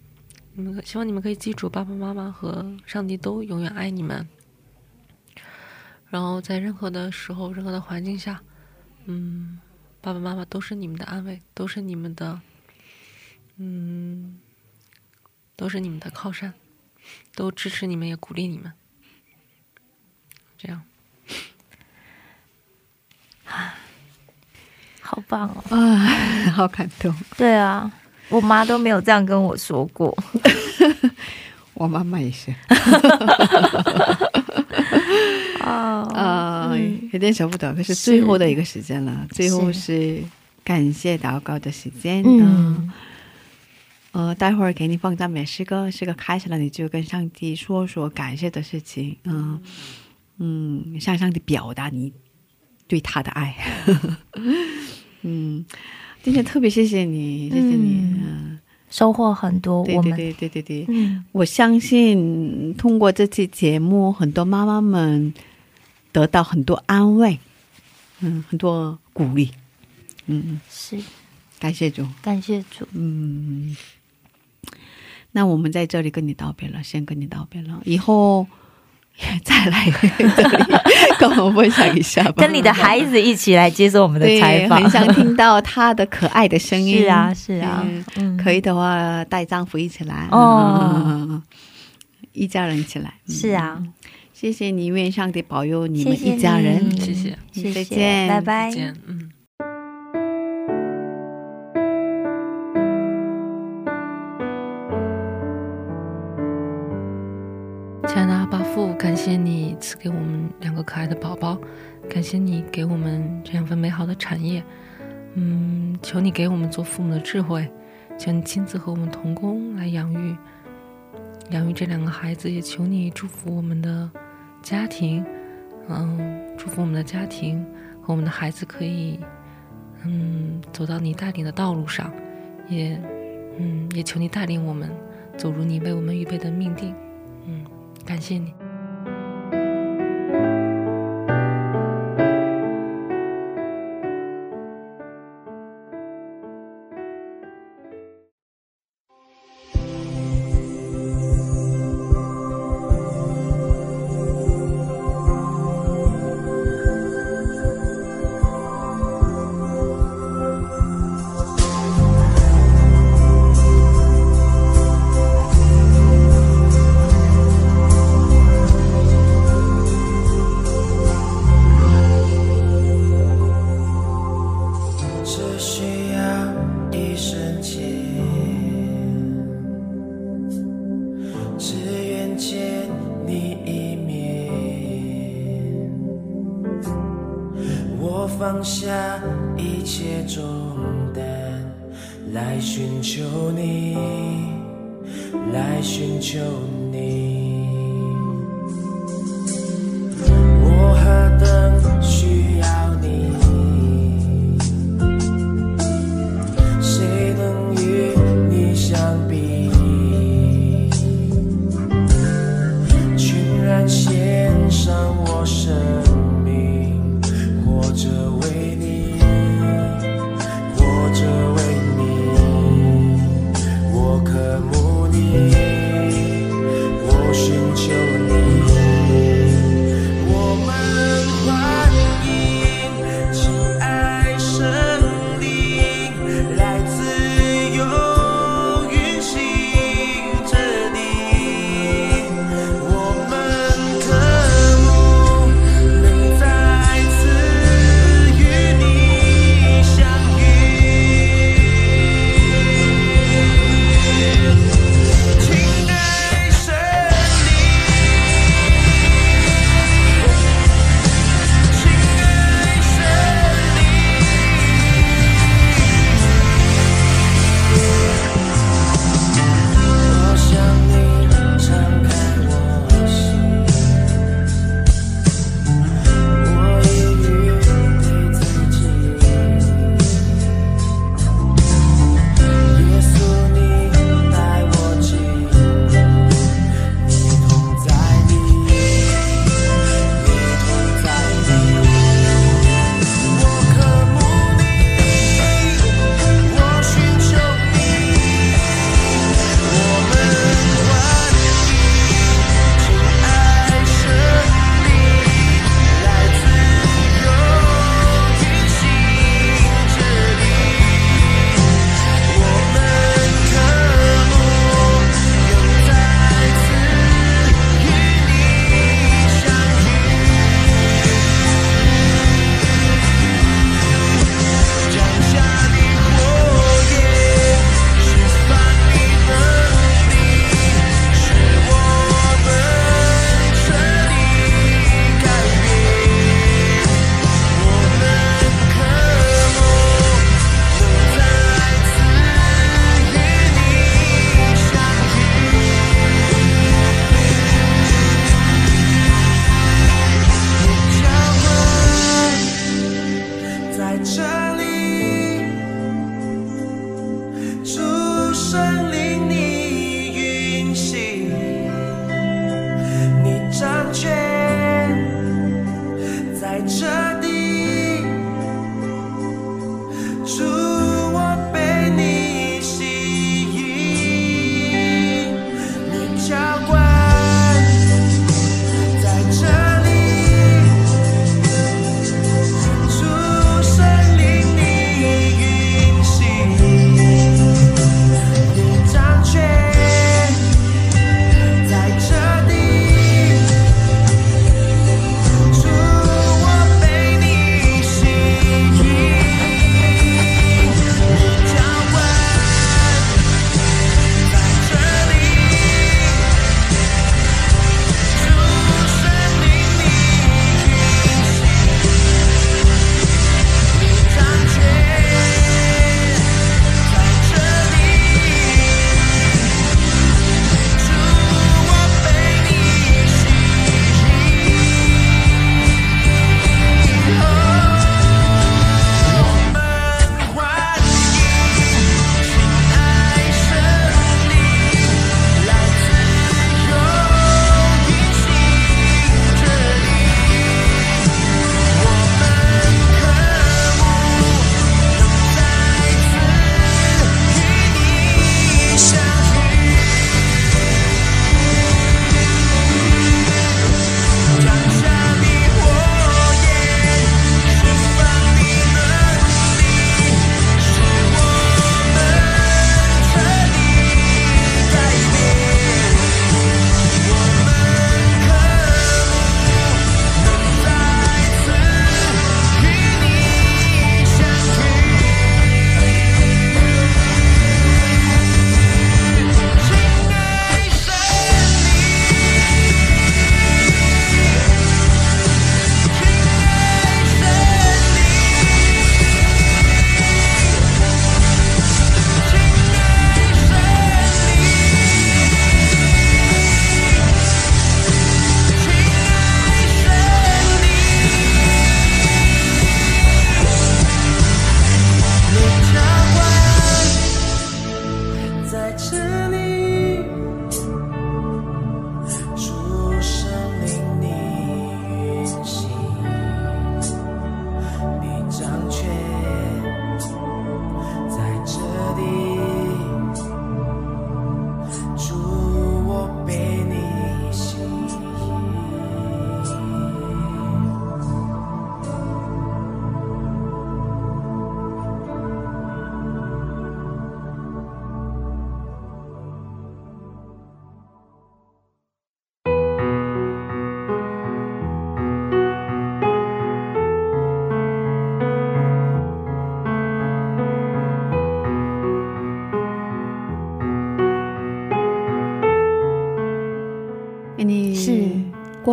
你们可希望你们可以记住，爸爸妈妈和上帝都永远爱你们，然后在任何的时候、任何的环境下，嗯，爸爸妈妈都是你们的安慰，都是你们的，嗯，都是你们的靠山，都支持你们，也鼓励你们。这样，啊 好棒哦！啊，好感动，对啊，我妈都没有这样跟我说过。我妈妈也是，哦，啊、嗯。有点舍不得，可是是最后的一个时间了，最后是感谢祷告的时间，嗯。嗯，呃，待会儿给你放赞美诗歌，诗歌开始了，你就跟上帝说说感谢的事情，嗯。嗯，向上帝表达你对他的爱，嗯，今天特别谢谢你，谢谢你，嗯，收获很多。我们。对对对对对对，嗯，我相信通过这期节目，很多妈妈们得到很多安慰，嗯，很多鼓励，嗯，是感谢主。感谢主。嗯，那我们在这里跟你道别了，先跟你道别了，以后 再来这里跟我们分享一下吧。跟你的孩子一起来接受我们的，采访，很想听到他的可爱的声音。是啊，是啊可以的话带丈夫一起来哦嗯一家人一起来。嗯是啊，谢谢你，愿上帝保佑你们一家人。谢谢谢谢，再见拜拜再。见，嗯。亲爱的阿爸父，感谢你赐给我们两个可爱的宝宝，感谢你给我们这样份美好的产业。嗯，求你给我们做父母的智慧，求你亲自和我们同工来养育，养育这两个孩子，也求你祝福我们的家庭，嗯，祝福我们的家庭和我们的孩子可以，嗯，走到你带领的道路上，也，嗯，也求你带领我们走入你为我们预备的命定，嗯，感谢你。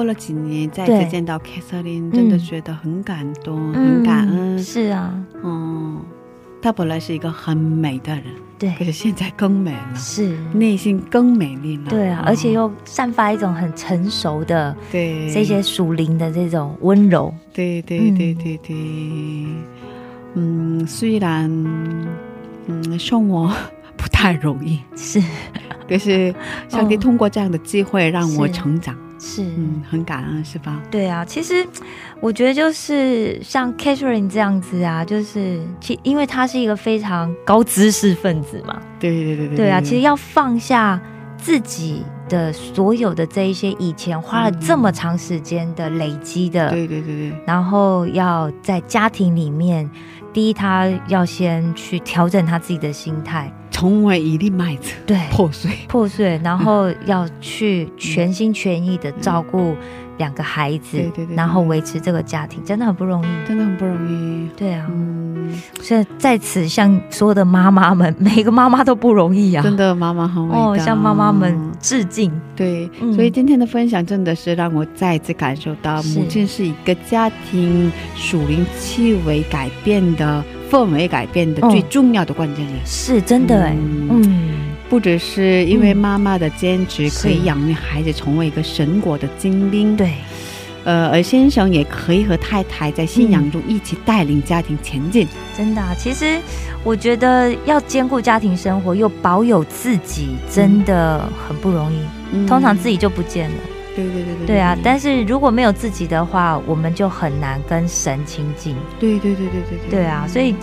过了几年再对。次见到凯瑟琳，真的嗯觉得很感动，很感恩。是啊，嗯，她本来是一个很美的人，对。可，是现在更美了，是，内心更美丽了。对啊，嗯而且又散发一种很成熟的对。这些属灵的这种温柔。对对嗯对对对，嗯，虽然嗯生活不太容易，是。可是上帝哦通过这样的机会让我是。成长，是，嗯，很感恩，是吧？对啊，其实我觉得就是像 Catherine 这样子啊，就是其因为他是一个非常高知识分子嘛，对对对对对啊，其实要放下自己的所有的这一些以前花了这么长时间的累积的，对对对对。然后要在家庭里面，第一他要先去调整他自己的心态，成为一粒麦子对，破碎，破碎，然后要去全心全意的照顾两个孩子，对对对对然后维持这个家庭，真的很不容易。真的很不容易。对啊，嗯，所以在此向所有的妈妈们，每一个妈妈都不容易啊。真的，妈妈很伟大。哦，向妈妈们致敬。对，嗯所以今天的分享真的是让我再次感受到，母亲是一个家庭属灵气味改变的氛围改变的嗯最重要的关键人。是真的哎，嗯嗯，不只是因为嗯妈妈的坚持可以养育孩子成为一个神国的精兵，，对，呃，而先生也可以和太太在信仰中一起带领家庭前进。真的啊、其实我觉得要兼顾家庭生活又保有自己，真的很不容易。嗯通常自己就不见了。对对对对对啊，但是如果没有自己的话，我们就很难跟神亲近。对对对对对对对啊，所以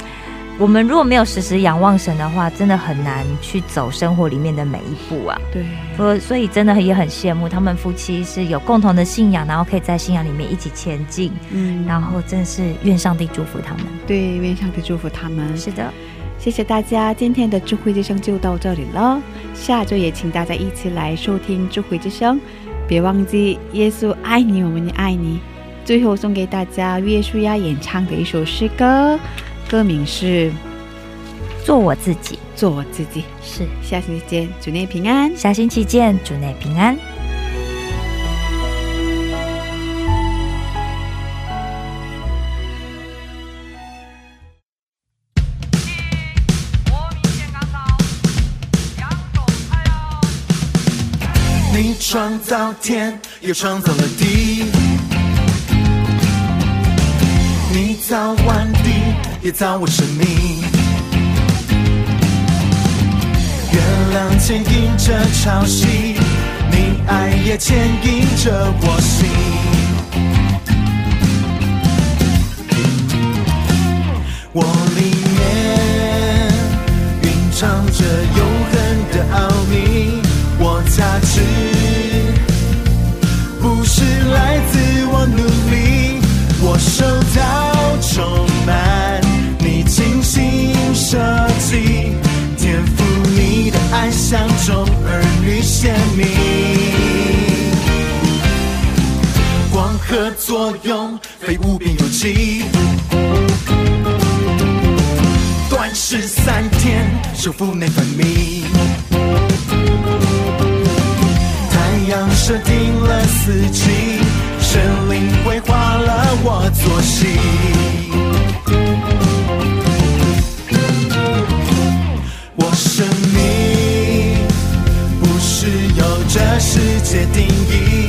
我们如果没有时时仰望神的话，真的很难去走生活里面的每一步啊。对所所以真的也很羡慕他们夫妻是有共同的信仰，然后可以在信仰里面一起前进，嗯然后真的是愿上帝祝福他们。对，愿上帝祝福他们。是的，谢谢大家，今天的智慧之声就到这里了。下周也请大家一起来收听智慧之声，别忘记耶稣爱你，我们也爱你。最后送给大家约书亚演唱的一首诗歌，歌名是《做我自己。做我自己》。是，下星期见，主内平安。下星期见，主内平安。创造天，又创造了地。你造万地，也造我生命。月亮牵引着潮汐，你爱也牵引着我心。我里面蕴藏着永恒的奥秘，我价值不是来自我努力，我受到充满你精心设计，天赋你的爱像种儿女鲜明。光合作用，非无边有际。短时三天，修复内分泌。设定了四季，神灵规划了我作息。我生命不是由这世界定义，